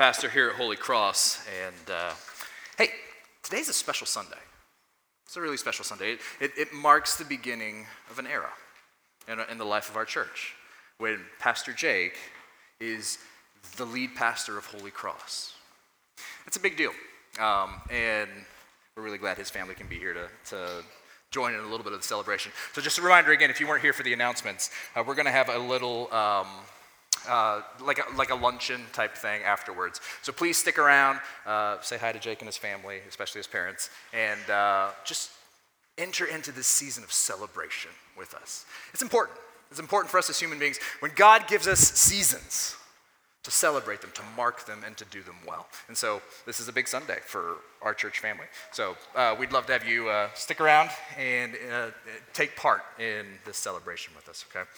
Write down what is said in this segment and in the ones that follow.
Pastor here at Holy Cross, and uh, hey, today's a special Sunday. It's a really special Sunday. It, it, it marks the beginning of an era in, in the life of our church when Pastor Jake is the lead pastor of Holy Cross. It's a big deal, um, and we're really glad his family can be here to, to join in a little bit of the celebration. So, just a reminder again, if you weren't here for the announcements, uh, we're going to have a little. Um, uh, like, a, like a luncheon type thing afterwards. So please stick around, uh, say hi to Jake and his family, especially his parents, and uh, just enter into this season of celebration with us. It's important. It's important for us as human beings. When God gives us seasons, to celebrate them, to mark them, and to do them well. And so this is a big Sunday for our church family. So uh, we'd love to have you uh, stick around and uh, take part in this celebration with us, okay?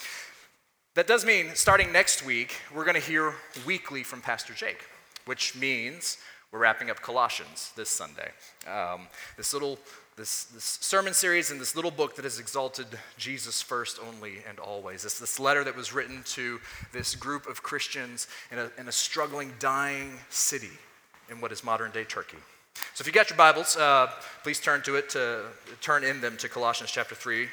That does mean starting next week, we're going to hear weekly from Pastor Jake, which means we're wrapping up Colossians this Sunday. Um, this little this, this, sermon series and this little book that has exalted Jesus first, only, and always. This, this letter that was written to this group of Christians in a, in a struggling, dying city in what is modern day Turkey. So if you got your Bibles, uh, please turn to it, to, turn in them to Colossians chapter 3. Uh,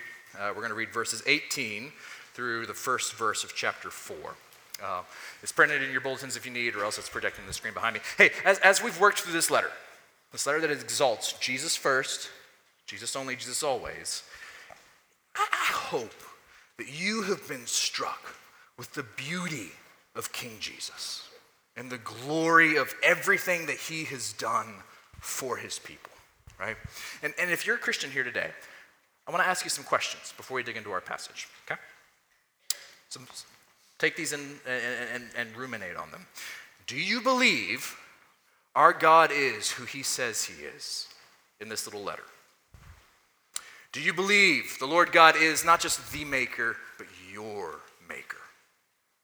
we're going to read verses 18 through the first verse of chapter 4. Uh, it's printed in your bulletins if you need, or else it's projected on the screen behind me. Hey, as, as we've worked through this letter, this letter that exalts Jesus first, Jesus only, Jesus always, I, hope that you have been struck with the beauty of King Jesus and the glory of everything that he has done for his people, right? And, and if you're a Christian here today, I want to ask you some questions before we dig into our passage, okay? Some, take these and, and, and ruminate on them. Do you believe our God is who he says he is in this little letter? Do you believe the Lord God is not just the maker, but your maker?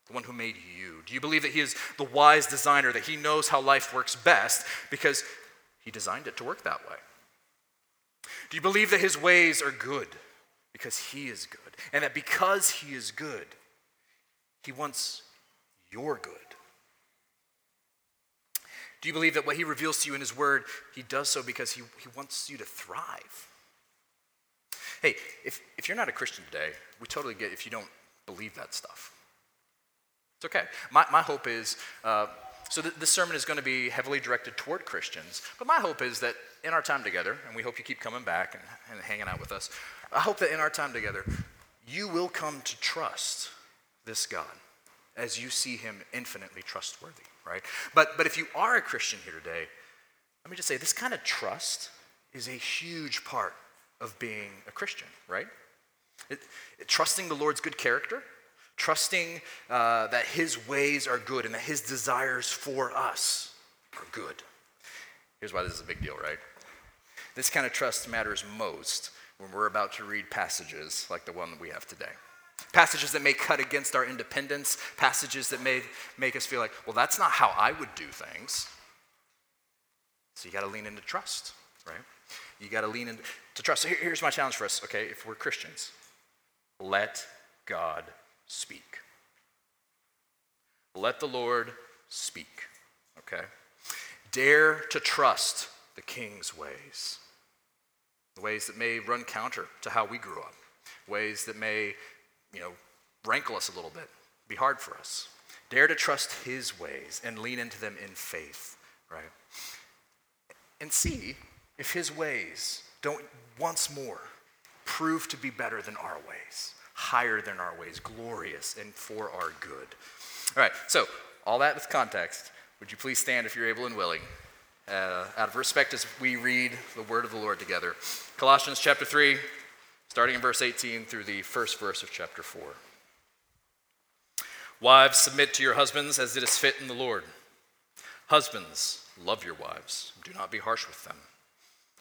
The one who made you. Do you believe that he is the wise designer, that he knows how life works best because he designed it to work that way? Do you believe that his ways are good because he is good? And that because he is good, he wants your good. Do you believe that what he reveals to you in his word, he does so because he, he wants you to thrive? Hey, if, if you're not a Christian today, we totally get if you don't believe that stuff. It's okay. My, my hope is uh, so th- this sermon is going to be heavily directed toward Christians, but my hope is that in our time together, and we hope you keep coming back and, and hanging out with us, I hope that in our time together, you will come to trust this God as you see him infinitely trustworthy, right? But, but if you are a Christian here today, let me just say this kind of trust is a huge part of being a Christian, right? It, it, trusting the Lord's good character, trusting uh, that his ways are good and that his desires for us are good. Here's why this is a big deal, right? This kind of trust matters most when we're about to read passages like the one that we have today. Passages that may cut against our independence, passages that may make us feel like, well, that's not how I would do things. So you got to lean into trust, right? You got to lean into trust. So here's my challenge for us, okay, if we're Christians let God speak. Let the Lord speak, okay? Dare to trust the king's ways, the ways that may run counter to how we grew up, ways that may you know, rankle us a little bit, be hard for us. Dare to trust his ways and lean into them in faith, right? And see if his ways don't once more prove to be better than our ways, higher than our ways, glorious and for our good. All right, so all that with context, would you please stand if you're able and willing? Uh, out of respect as we read the word of the Lord together. Colossians chapter 3, starting in verse 18 through the first verse of chapter 4. Wives, submit to your husbands as it is fit in the Lord. Husbands, love your wives. Do not be harsh with them.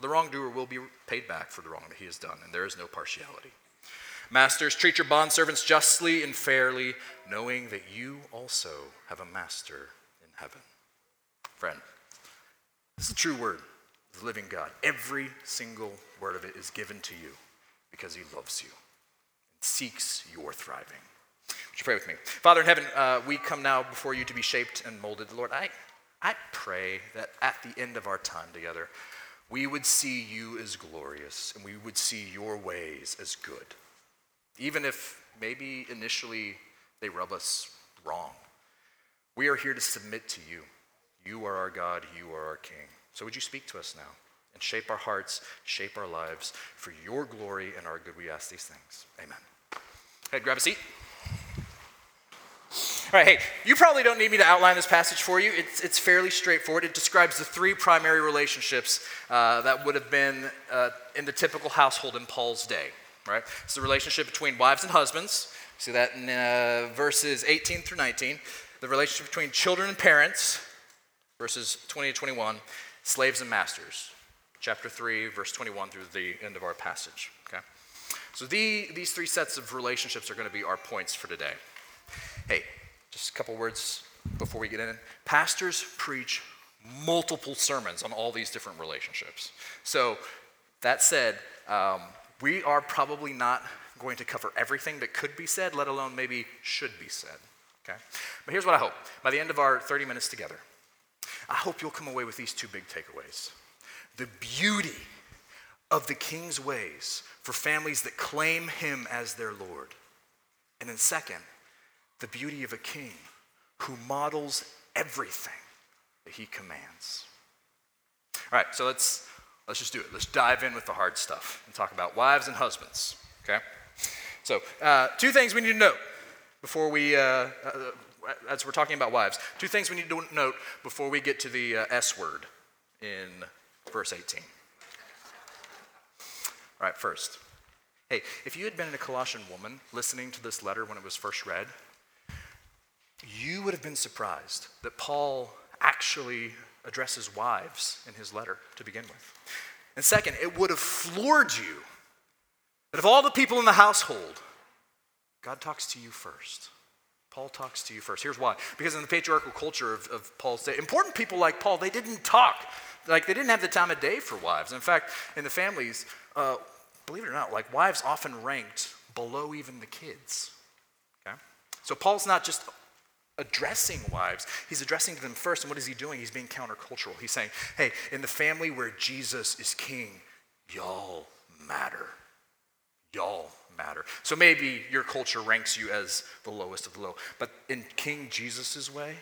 The wrongdoer will be paid back for the wrong that he has done, and there is no partiality. Masters, treat your bondservants justly and fairly, knowing that you also have a master in heaven. Friend, this is a true word the living God. Every single word of it is given to you because he loves you and seeks your thriving. Would you pray with me? Father in heaven, uh, we come now before you to be shaped and molded. Lord, I, I pray that at the end of our time together, we would see you as glorious and we would see your ways as good. Even if maybe initially they rub us wrong. We are here to submit to you. You are our God, you are our King. So would you speak to us now and shape our hearts, shape our lives for your glory and our good? We ask these things. Amen. Hey, grab a seat. All right, hey, you probably don't need me to outline this passage for you. It's, it's fairly straightforward. It describes the three primary relationships uh, that would have been uh, in the typical household in Paul's day, right? It's the relationship between wives and husbands. See that in uh, verses 18 through 19. The relationship between children and parents, verses 20 to 21. Slaves and masters, chapter 3, verse 21 through the end of our passage, okay? So the, these three sets of relationships are going to be our points for today. Hey, just a couple words before we get in. Pastors preach multiple sermons on all these different relationships. So, that said, um, we are probably not going to cover everything that could be said, let alone maybe should be said. Okay? But here's what I hope. By the end of our 30 minutes together, I hope you'll come away with these two big takeaways. The beauty of the king's ways for families that claim him as their Lord. And then, second, the beauty of a king who models everything that he commands. All right, so let's, let's just do it. Let's dive in with the hard stuff and talk about wives and husbands, okay? So, uh, two things we need to note before we, uh, uh, as we're talking about wives, two things we need to note before we get to the uh, S word in verse 18. All right, first. Hey, if you had been a Colossian woman listening to this letter when it was first read, you would have been surprised that Paul actually addresses wives in his letter to begin with. And second, it would have floored you that of all the people in the household, God talks to you first. Paul talks to you first. Here's why. Because in the patriarchal culture of, of Paul's day, important people like Paul, they didn't talk. Like, they didn't have the time of day for wives. In fact, in the families, uh, believe it or not, like, wives often ranked below even the kids. Okay? So Paul's not just addressing wives, he's addressing them first. And what is he doing? He's being countercultural. He's saying, hey, in the family where Jesus is king, y'all matter. Y'all matter. So maybe your culture ranks you as the lowest of the low. But in King Jesus' way,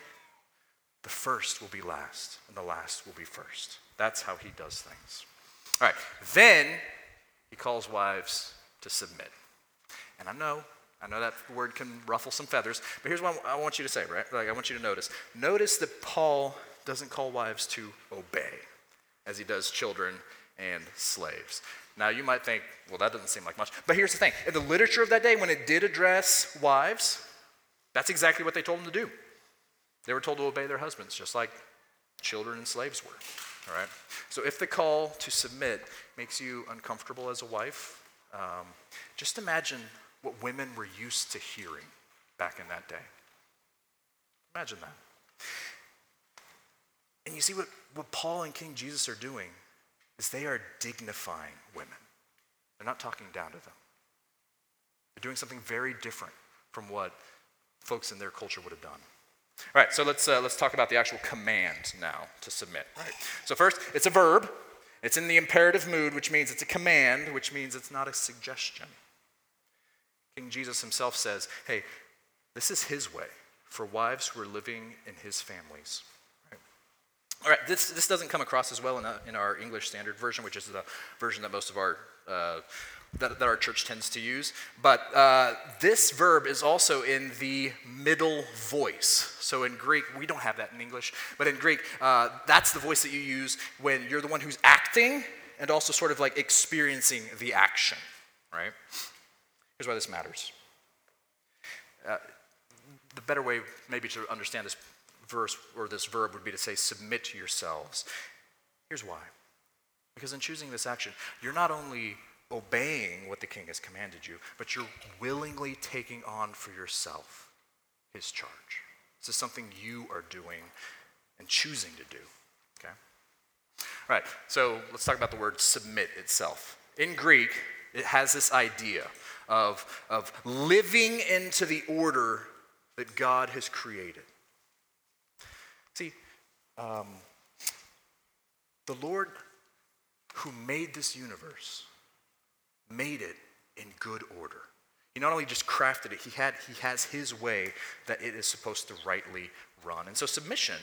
the first will be last, and the last will be first. That's how he does things. All right, then he calls wives to submit. And I know I know that word can ruffle some feathers, but here's what I want you to say, right? Like I want you to notice. Notice that Paul doesn't call wives to obey as he does children and slaves. Now you might think, well, that doesn't seem like much. But here's the thing. In the literature of that day, when it did address wives, that's exactly what they told them to do. They were told to obey their husbands, just like children and slaves were. All right? So if the call to submit makes you uncomfortable as a wife, um, just imagine what women were used to hearing back in that day. Imagine that. And you see what, what Paul and King Jesus are doing is they are dignifying women. They're not talking down to them. They're doing something very different from what folks in their culture would have done. All right, so let's, uh, let's talk about the actual command now to submit. Right. So first, it's a verb. It's in the imperative mood, which means it's a command, which means it's not a suggestion. King Jesus himself says, hey, this is his way for wives who are living in his families. All right, this, this doesn't come across as well in, a, in our English Standard Version, which is the version that most of our uh, that, that, our church tends to use. But uh, this verb is also in the middle voice. So in Greek, we don't have that in English, but in Greek, uh, that's the voice that you use when you're the one who's acting and also sort of like experiencing the action, right? Here's why this matters. Uh, the better way, maybe, to understand this verse or this verb would be to say, submit yourselves. Here's why. Because in choosing this action, you're not only obeying what the king has commanded you, but you're willingly taking on for yourself his charge. This is something you are doing and choosing to do. Okay? All right, so let's talk about the word submit itself. In Greek, it has this idea of, of living into the order that God has created. See, um, the Lord who made this universe made it in good order. He not only just crafted it, he, had, he has his way that it is supposed to rightly run. And so, submission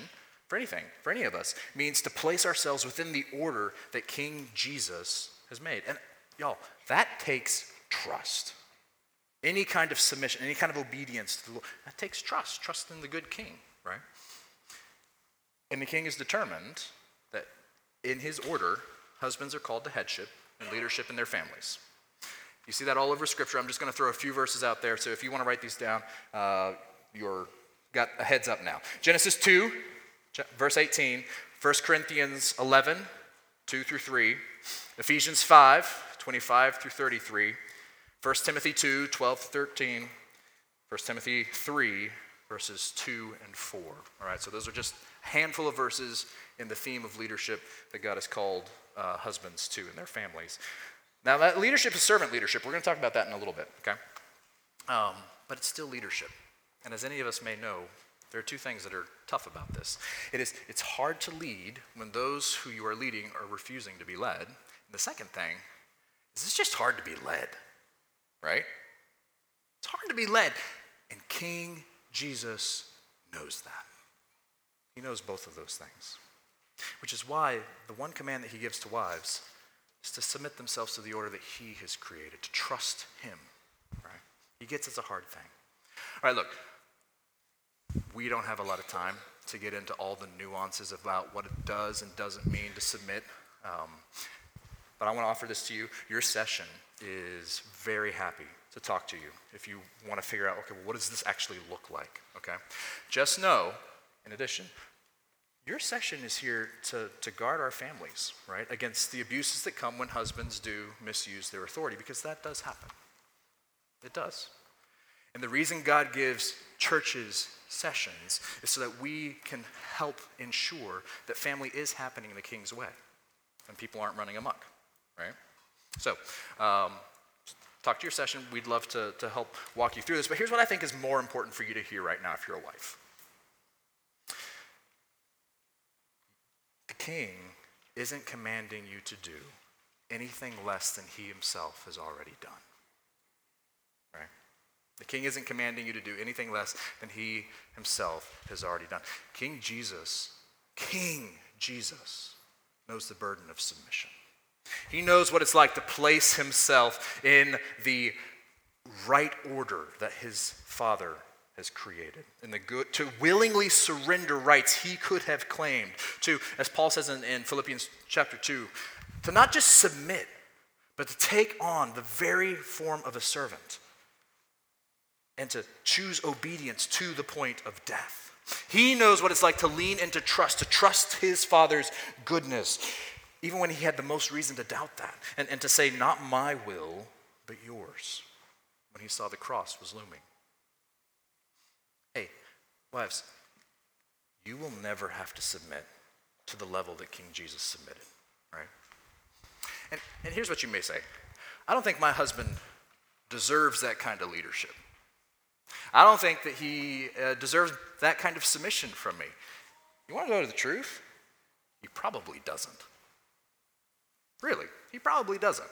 for anything, for any of us, means to place ourselves within the order that King Jesus has made. And y'all, that takes trust. Any kind of submission, any kind of obedience to the Lord, that takes trust. Trust in the good king, right? And the king is determined that in his order, husbands are called to headship and leadership in their families. You see that all over Scripture. I'm just going to throw a few verses out there. So if you want to write these down, uh, you're got a heads up now. Genesis 2, verse 18, 1 Corinthians 11, 2 through 3, Ephesians 5, 25 through 33, 1 Timothy 2, 12 13, 1 Timothy 3, verses 2 and 4. All right, so those are just a handful of verses in the theme of leadership that God has called uh, husbands to and their families. Now, that leadership is servant leadership. We're going to talk about that in a little bit, okay? Um, but it's still leadership. And as any of us may know, there are two things that are tough about this. It is, it's hard to lead when those who you are leading are refusing to be led. And the second thing is it's just hard to be led right? It's hard to be led. And King Jesus knows that. He knows both of those things. Which is why the one command that he gives to wives is to submit themselves to the order that he has created, to trust him. Right? He gets it's a hard thing. All right, look, we don't have a lot of time to get into all the nuances about what it does and doesn't mean to submit. Um, but I want to offer this to you. Your session is very happy to talk to you if you want to figure out, okay, well, what does this actually look like? Okay? Just know, in addition, your session is here to, to guard our families, right, against the abuses that come when husbands do misuse their authority, because that does happen. It does. And the reason God gives churches sessions is so that we can help ensure that family is happening in the king's way and people aren't running amok, right? So, um, talk to your session. We'd love to, to help walk you through this. But here's what I think is more important for you to hear right now if you're a wife the king isn't commanding you to do anything less than he himself has already done. Right? The king isn't commanding you to do anything less than he himself has already done. King Jesus, King Jesus, knows the burden of submission. He knows what it's like to place himself in the right order that his father has created. And the good to willingly surrender rights he could have claimed to as paul says in, in philippians chapter 2 to not just submit but to take on the very form of a servant and to choose obedience to the point of death. He knows what it's like to lean into trust to trust his father's goodness even when he had the most reason to doubt that, and, and to say, Not my will, but yours, when he saw the cross was looming. Hey, wives, you will never have to submit to the level that King Jesus submitted, right? And, and here's what you may say I don't think my husband deserves that kind of leadership. I don't think that he uh, deserves that kind of submission from me. You want to know the truth? He probably doesn't. Really, he probably doesn't.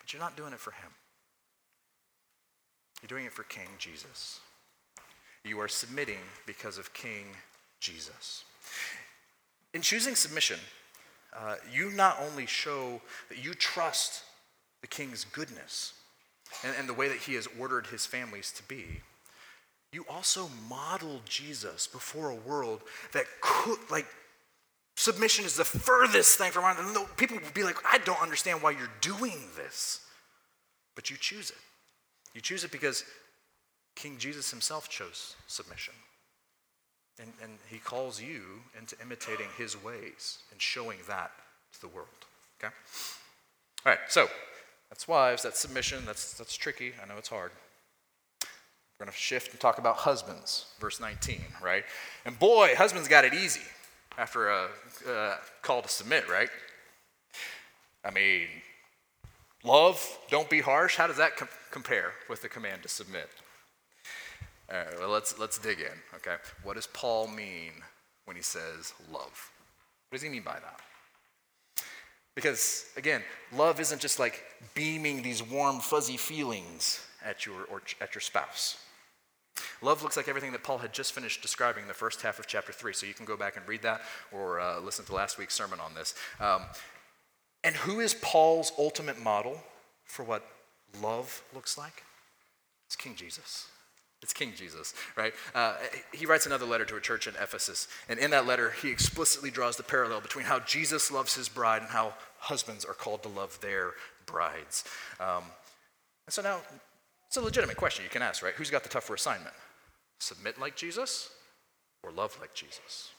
But you're not doing it for him. You're doing it for King Jesus. You are submitting because of King Jesus. In choosing submission, uh, you not only show that you trust the king's goodness and, and the way that he has ordered his families to be, you also model Jesus before a world that could, like, Submission is the furthest thing from our. People will be like, I don't understand why you're doing this. But you choose it. You choose it because King Jesus himself chose submission. And, and he calls you into imitating his ways and showing that to the world. Okay? All right, so that's wives, that's submission, that's, that's tricky. I know it's hard. We're going to shift and talk about husbands, verse 19, right? And boy, husbands got it easy after a, a call to submit, right? I mean, love, don't be harsh. How does that com- compare with the command to submit? All right, well, let's, let's dig in, okay? What does Paul mean when he says love? What does he mean by that? Because, again, love isn't just like beaming these warm, fuzzy feelings at your, or at your spouse. Love looks like everything that Paul had just finished describing in the first half of chapter 3. So you can go back and read that or uh, listen to last week's sermon on this. Um, and who is Paul's ultimate model for what love looks like? It's King Jesus. It's King Jesus, right? Uh, he writes another letter to a church in Ephesus. And in that letter, he explicitly draws the parallel between how Jesus loves his bride and how husbands are called to love their brides. Um, and so now, it's a legitimate question you can ask, right? Who's got the tougher assignment? Submit like Jesus or love like Jesus?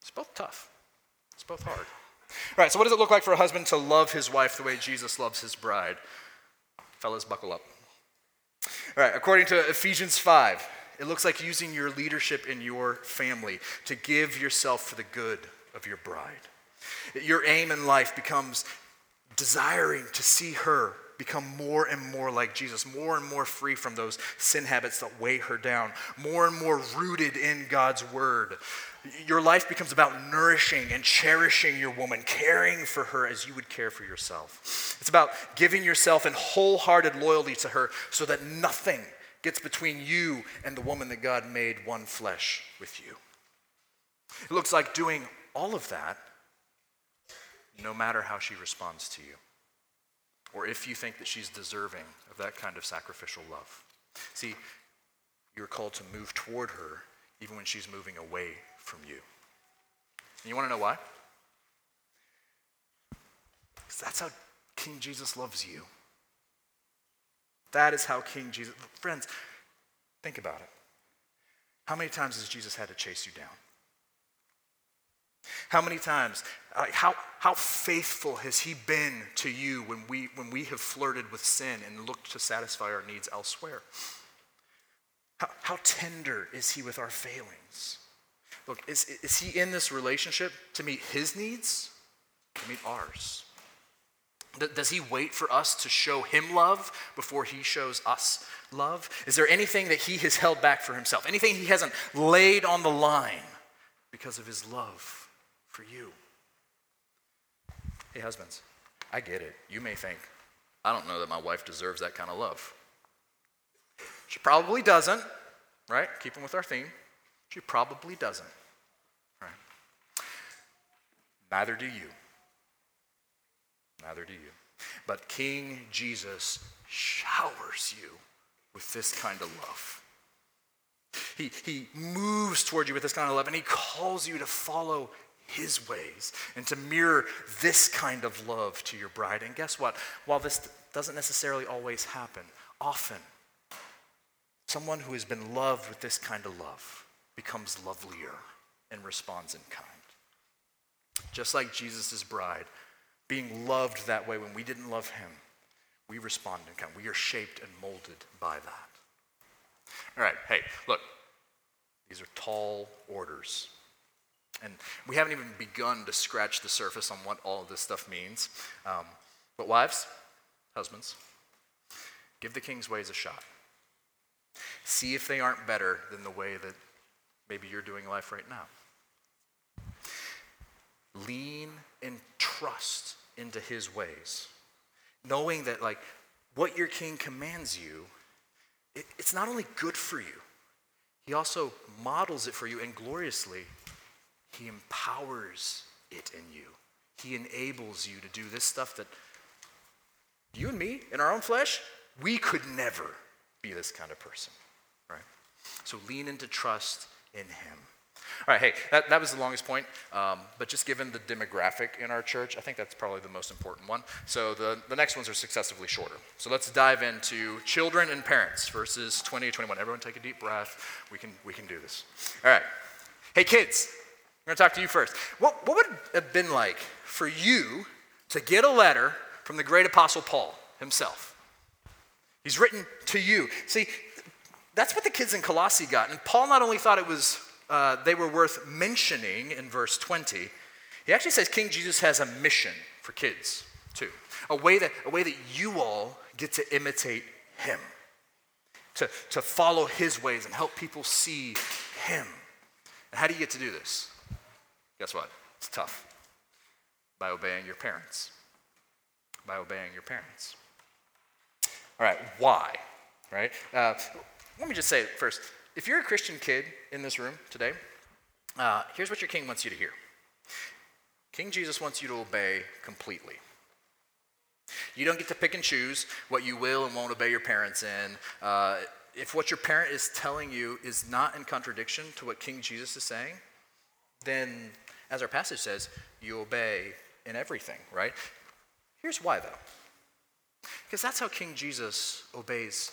It's both tough, it's both hard. All right, so what does it look like for a husband to love his wife the way Jesus loves his bride? Fellas, buckle up. All right, according to Ephesians 5, it looks like using your leadership in your family to give yourself for the good of your bride. Your aim in life becomes desiring to see her become more and more like Jesus, more and more free from those sin habits that weigh her down, more and more rooted in God's word. Your life becomes about nourishing and cherishing your woman, caring for her as you would care for yourself. It's about giving yourself in wholehearted loyalty to her so that nothing gets between you and the woman that God made one flesh with you. It looks like doing all of that no matter how she responds to you or if you think that she's deserving of that kind of sacrificial love. See, you're called to move toward her even when she's moving away from you. And you want to know why? Because that's how King Jesus loves you. That is how King Jesus, friends, think about it. How many times has Jesus had to chase you down? How many times, uh, how, how faithful has he been to you when we, when we have flirted with sin and looked to satisfy our needs elsewhere? How, how tender is he with our failings? Look, is, is he in this relationship to meet his needs, to meet ours? Does he wait for us to show him love before he shows us love? Is there anything that he has held back for himself? Anything he hasn't laid on the line because of his love? For you. Hey, husbands, I get it. You may think, I don't know that my wife deserves that kind of love. She probably doesn't, right? Keeping with our theme. She probably doesn't, right? Neither do you. Neither do you. But King Jesus showers you with this kind of love. He, he moves toward you with this kind of love, and he calls you to follow his ways and to mirror this kind of love to your bride. And guess what? While this doesn't necessarily always happen, often someone who has been loved with this kind of love becomes lovelier and responds in kind. Just like Jesus' bride, being loved that way when we didn't love him, we respond in kind. We are shaped and molded by that. All right, hey, look, these are tall orders. And we haven't even begun to scratch the surface on what all of this stuff means. Um, but, wives, husbands, give the king's ways a shot. See if they aren't better than the way that maybe you're doing life right now. Lean and trust into his ways, knowing that, like, what your king commands you, it, it's not only good for you, he also models it for you and gloriously he empowers it in you. He enables you to do this stuff that you and me, in our own flesh, we could never be this kind of person, right? So lean into trust in Him. All right, hey, that, that was the longest point, um, but just given the demographic in our church, I think that's probably the most important one. So the, the next ones are successively shorter. So let's dive into children and parents verses 20 to 21. Everyone take a deep breath. We can, we can do this. All right. Hey, kids, I'm going to talk to you first. What, what would it have been like for you to get a letter from the great apostle Paul himself? He's written to you. See, that's what the kids in Colossae got. And Paul not only thought it was uh, they were worth mentioning in verse 20, he actually says King Jesus has a mission for kids too, a way that, a way that you all get to imitate him, to, to follow his ways and help people see him. And how do you get to do this? Guess what? It's tough. By obeying your parents. By obeying your parents. All right, why? Right? Uh, let me just say first if you're a Christian kid in this room today, uh, here's what your king wants you to hear King Jesus wants you to obey completely. You don't get to pick and choose what you will and won't obey your parents in. Uh, if what your parent is telling you is not in contradiction to what King Jesus is saying, then, as our passage says, you obey in everything, right? Here's why, though. Because that's how King Jesus obeys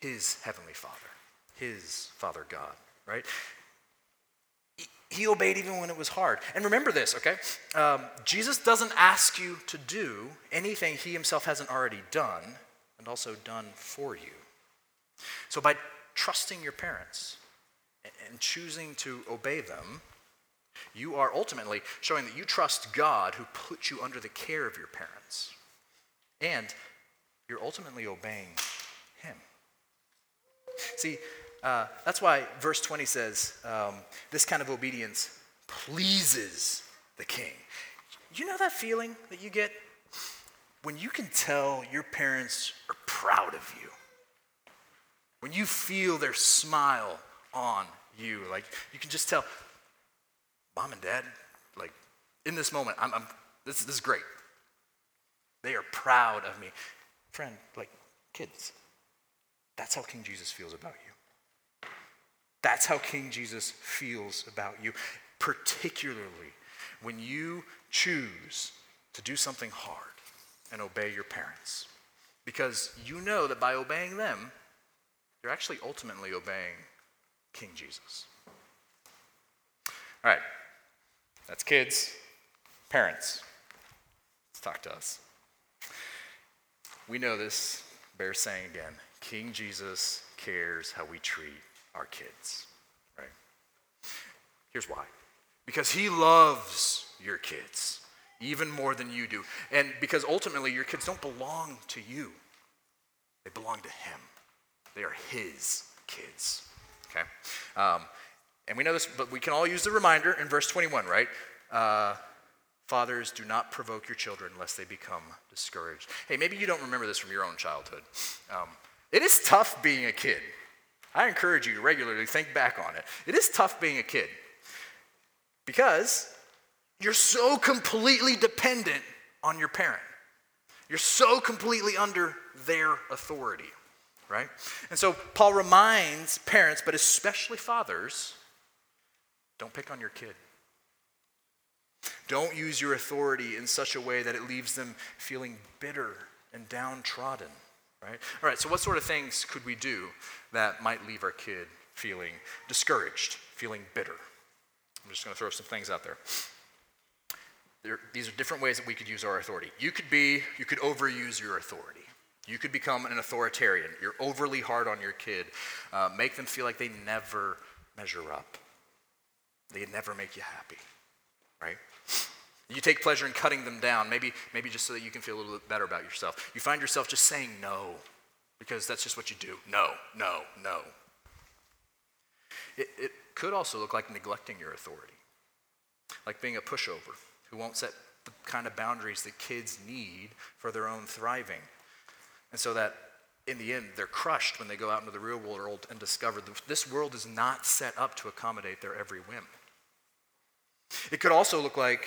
his heavenly Father, his Father God, right? He obeyed even when it was hard. And remember this, okay? Um, Jesus doesn't ask you to do anything he himself hasn't already done and also done for you. So by trusting your parents and choosing to obey them, you are ultimately showing that you trust God who put you under the care of your parents. And you're ultimately obeying him. See, uh, that's why verse 20 says um, this kind of obedience pleases the king. You know that feeling that you get when you can tell your parents are proud of you? When you feel their smile on you, like you can just tell, mom and dad, like in this moment, I'm, I'm this, this is great. They are proud of me. Friend, like kids, that's how King Jesus feels about you. That's how King Jesus feels about you, particularly when you choose to do something hard and obey your parents. Because you know that by obeying them, you're actually ultimately obeying King Jesus. All right, that's kids. Parents, let's talk to us. We know this bears saying again King Jesus cares how we treat our kids, right? Here's why because he loves your kids even more than you do. And because ultimately your kids don't belong to you, they belong to him. They are his kids, okay? Um, and we know this, but we can all use the reminder in verse 21, right? Uh, Fathers, do not provoke your children lest they become discouraged. Hey, maybe you don't remember this from your own childhood. Um, it is tough being a kid. I encourage you to regularly think back on it. It is tough being a kid because you're so completely dependent on your parent. You're so completely under their authority, right? And so Paul reminds parents, but especially fathers, don't pick on your kid. Don't use your authority in such a way that it leaves them feeling bitter and downtrodden right? All right, so what sort of things could we do that might leave our kid feeling discouraged, feeling bitter? I'm just going to throw some things out there. there. These are different ways that we could use our authority. You could be, you could overuse your authority. You could become an authoritarian. You're overly hard on your kid. Uh, make them feel like they never measure up. They never make you happy, right? You take pleasure in cutting them down, maybe, maybe just so that you can feel a little bit better about yourself. You find yourself just saying no because that's just what you do. No, no, no. It, it could also look like neglecting your authority, like being a pushover who won't set the kind of boundaries that kids need for their own thriving. And so that in the end, they're crushed when they go out into the real world and discover this world is not set up to accommodate their every whim. It could also look like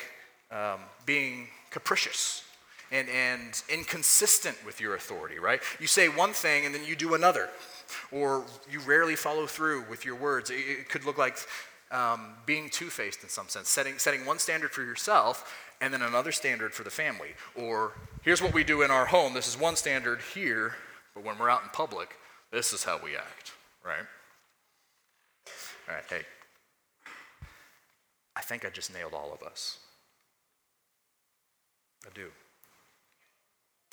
um, being capricious and, and inconsistent with your authority, right? You say one thing and then you do another, or you rarely follow through with your words. It, it could look like um, being two faced in some sense, setting, setting one standard for yourself and then another standard for the family. Or here's what we do in our home this is one standard here, but when we're out in public, this is how we act, right? All right, hey, think I just nailed all of us. I do.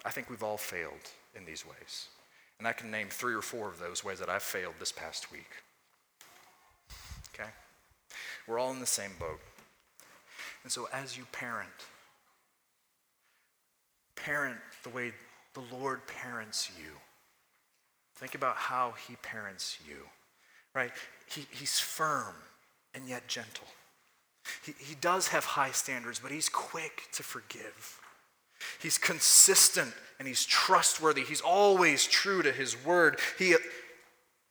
I think we've all failed in these ways. And I can name three or four of those ways that I've failed this past week. Okay? We're all in the same boat. And so, as you parent, parent the way the Lord parents you. Think about how He parents you, right? He, he's firm and yet gentle. He, he does have high standards, but He's quick to forgive. He's consistent and He's trustworthy. He's always true to His word. He,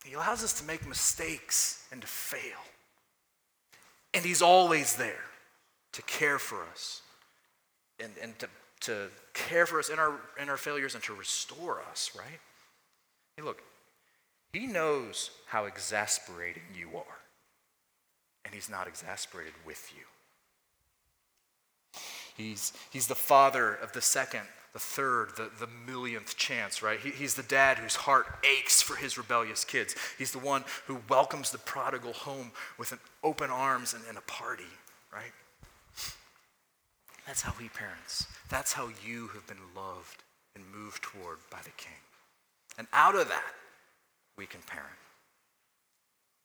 he allows us to make mistakes and to fail. And He's always there to care for us and, and to, to care for us in our, in our failures and to restore us, right? Hey, look, He knows how exasperating you are, and He's not exasperated with you. He's, he's the father of the second, the third, the, the millionth chance, right? He, he's the dad whose heart aches for his rebellious kids. He's the one who welcomes the prodigal home with an open arms and, and a party, right? That's how he parents. That's how you have been loved and moved toward by the king. And out of that, we can parent.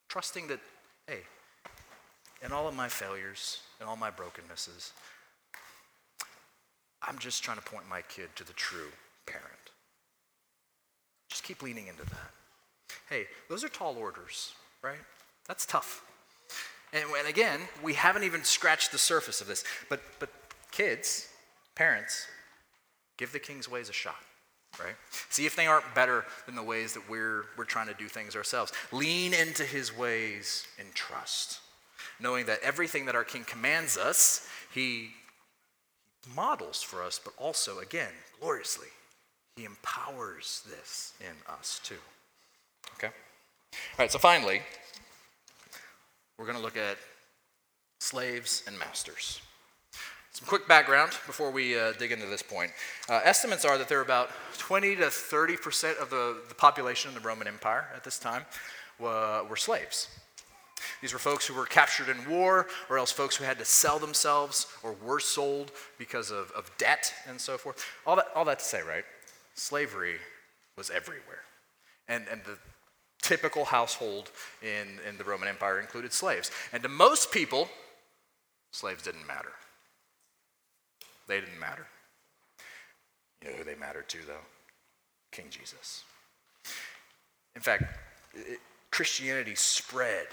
Trusting that, hey, in all of my failures and all my brokennesses, I'm just trying to point my kid to the true parent. Just keep leaning into that. Hey, those are tall orders, right? That's tough. And, and again, we haven't even scratched the surface of this. But, but kids, parents, give the king's ways a shot, right? See if they aren't better than the ways that we're, we're trying to do things ourselves. Lean into his ways in trust, knowing that everything that our king commands us, he models for us, but also, again, gloriously, he empowers this in us too. Okay? All right, so finally, we're going to look at slaves and masters. Some quick background before we uh, dig into this point. Uh, estimates are that there are about 20 to 30 percent of the, the population in the Roman Empire at this time uh, were slaves. These were folks who were captured in war, or else folks who had to sell themselves or were sold because of, of debt and so forth. All that, all that to say, right? Slavery was everywhere. And, and the typical household in, in the Roman Empire included slaves. And to most people, slaves didn't matter. They didn't matter. You know who they mattered to, though? King Jesus. In fact, it, Christianity spread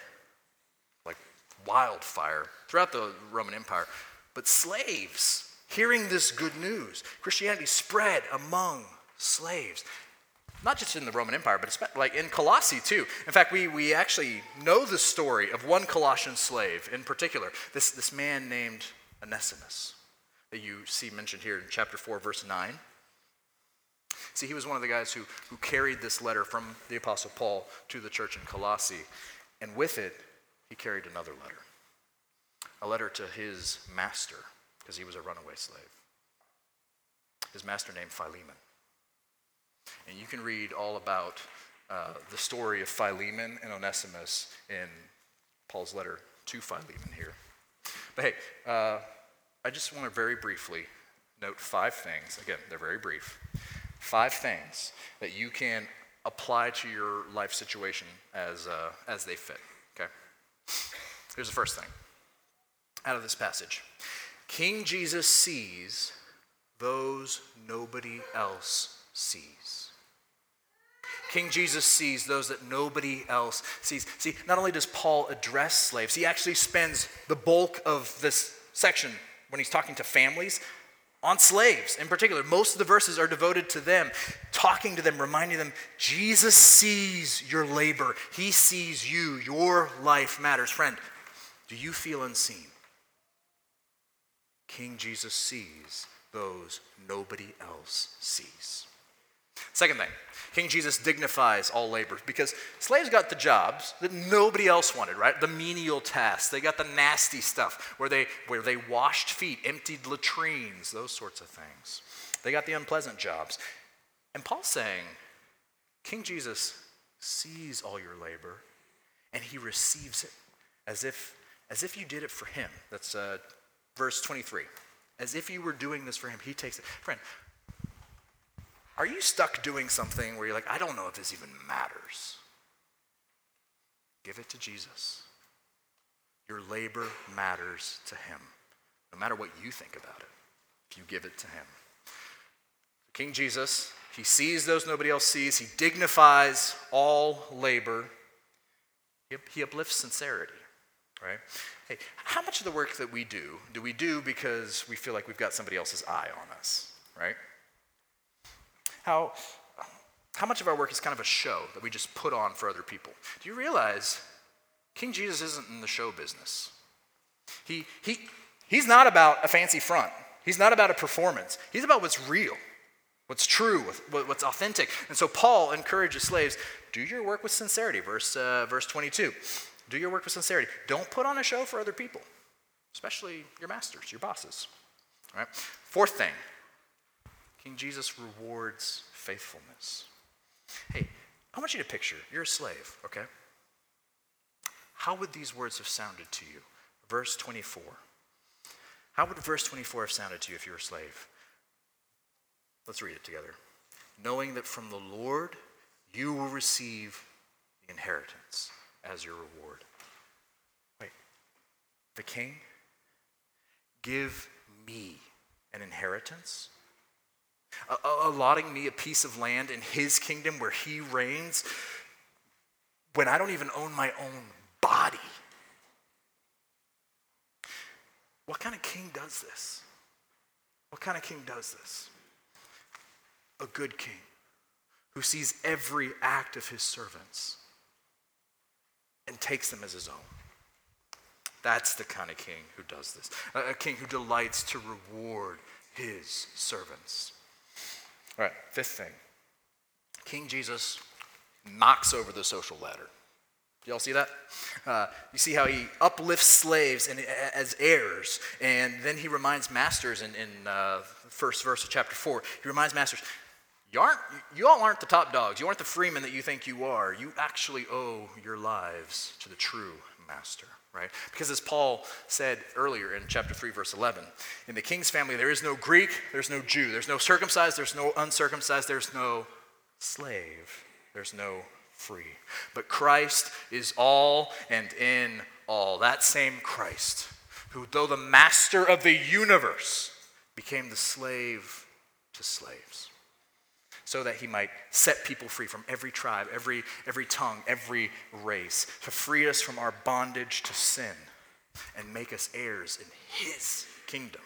wildfire throughout the Roman Empire. But slaves, hearing this good news, Christianity spread among slaves. Not just in the Roman Empire, but like in Colossae too. In fact, we, we actually know the story of one Colossian slave in particular, this, this man named Onesimus that you see mentioned here in chapter 4, verse 9. See, he was one of the guys who, who carried this letter from the Apostle Paul to the church in Colossae. And with it, he carried another letter a letter to his master, because he was a runaway slave. His master named Philemon. And you can read all about uh, the story of Philemon and Onesimus in Paul's letter to Philemon here. But hey, uh, I just want to very briefly note five things. Again, they're very brief. Five things that you can apply to your life situation as, uh, as they fit. Here's the first thing out of this passage King Jesus sees those nobody else sees. King Jesus sees those that nobody else sees. See, not only does Paul address slaves, he actually spends the bulk of this section when he's talking to families on slaves in particular. Most of the verses are devoted to them, talking to them, reminding them Jesus sees your labor, He sees you, your life matters. Friend, do you feel unseen? King Jesus sees those nobody else sees. Second thing, King Jesus dignifies all labor because slaves got the jobs that nobody else wanted, right? The menial tasks. They got the nasty stuff where they, where they washed feet, emptied latrines, those sorts of things. They got the unpleasant jobs. And Paul's saying, King Jesus sees all your labor and he receives it as if, as if you did it for him. That's uh, verse 23. As if you were doing this for him, he takes it. Friend, are you stuck doing something where you're like, I don't know if this even matters? Give it to Jesus. Your labor matters to him, no matter what you think about it, if you give it to him. King Jesus, he sees those nobody else sees, he dignifies all labor, he uplifts sincerity, right? Hey, how much of the work that we do do we do because we feel like we've got somebody else's eye on us, right? How, how much of our work is kind of a show that we just put on for other people? Do you realize King Jesus isn't in the show business? He, he, he's not about a fancy front, he's not about a performance, he's about what's real. What's true, what's authentic. And so Paul encourages slaves do your work with sincerity. Verse, uh, verse 22. Do your work with sincerity. Don't put on a show for other people, especially your masters, your bosses. All right? Fourth thing King Jesus rewards faithfulness. Hey, I want you to picture you're a slave, okay? How would these words have sounded to you? Verse 24. How would verse 24 have sounded to you if you were a slave? Let's read it together. Knowing that from the Lord you will receive the inheritance as your reward. Wait, the king? Give me an inheritance? Allotting me a piece of land in his kingdom where he reigns when I don't even own my own body. What kind of king does this? What kind of king does this? A good king who sees every act of his servants and takes them as his own. That's the kind of king who does this. A, king who delights to reward his servants. All right, fifth thing King Jesus knocks over the social ladder. Y'all see that? Uh, you see how he uplifts slaves and, as heirs, and then he reminds masters in, in uh, the first verse of chapter 4, he reminds masters, you, aren't, you all aren't the top dogs. You aren't the freemen that you think you are. You actually owe your lives to the true master, right? Because as Paul said earlier in chapter 3, verse 11, in the king's family, there is no Greek, there's no Jew, there's no circumcised, there's no uncircumcised, there's no slave, there's no free. But Christ is all and in all. That same Christ, who, though the master of the universe, became the slave to slaves so that he might set people free from every tribe, every, every tongue, every race, to free us from our bondage to sin and make us heirs in his kingdom.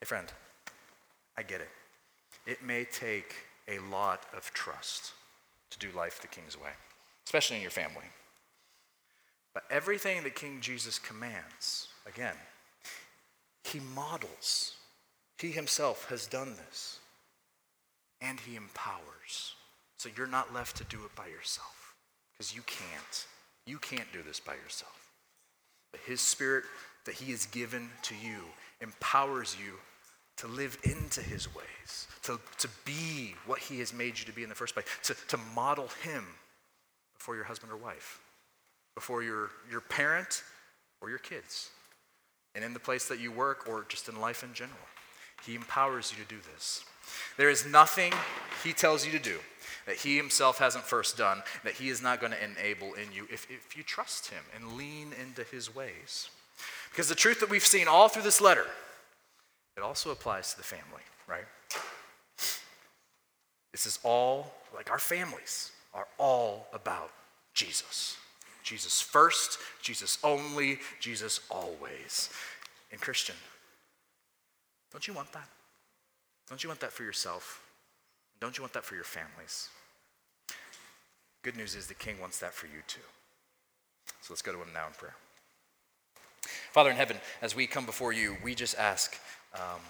Hey, friend, I get it. It may take a lot of trust to do life the king's way, especially in your family. But everything that King Jesus commands, again, he models he himself has done this. And he empowers. So you're not left to do it by yourself because you can't. You can't do this by yourself. But his spirit that he has given to you empowers you to live into his ways, to, to be what he has made you to be in the first place, to, to model him before your husband or wife, before your, your parent or your kids, and in the place that you work or just in life in general. He empowers you to do this. There is nothing he tells you to do that he himself hasn't first done, that he is not going to enable in you if, if you trust him and lean into his ways. Because the truth that we've seen all through this letter, it also applies to the family, right? This is all, like our families are all about Jesus. Jesus first, Jesus only, Jesus always. And Christian, don't you want that? Don't you want that for yourself? Don't you want that for your families? Good news is the King wants that for you too. So let's go to him now in prayer. Father in heaven, as we come before you, we just ask, um,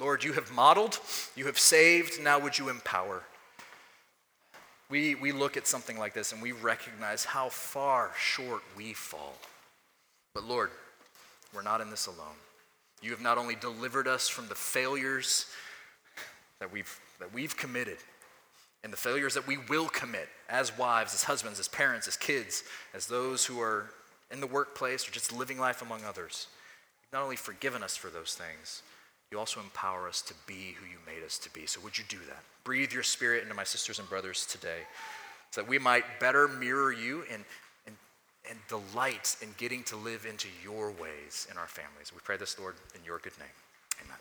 Lord, you have modeled, you have saved, now would you empower? We, we look at something like this and we recognize how far short we fall. But Lord, we're not in this alone. You have not only delivered us from the failures that we've, that we've committed and the failures that we will commit as wives, as husbands, as parents, as kids, as those who are in the workplace or just living life among others. You've not only forgiven us for those things, you also empower us to be who you made us to be. So would you do that? Breathe your spirit into my sisters and brothers today so that we might better mirror you and, and, delights in getting to live into your ways in our families. We pray this, Lord, in your good name. Amen.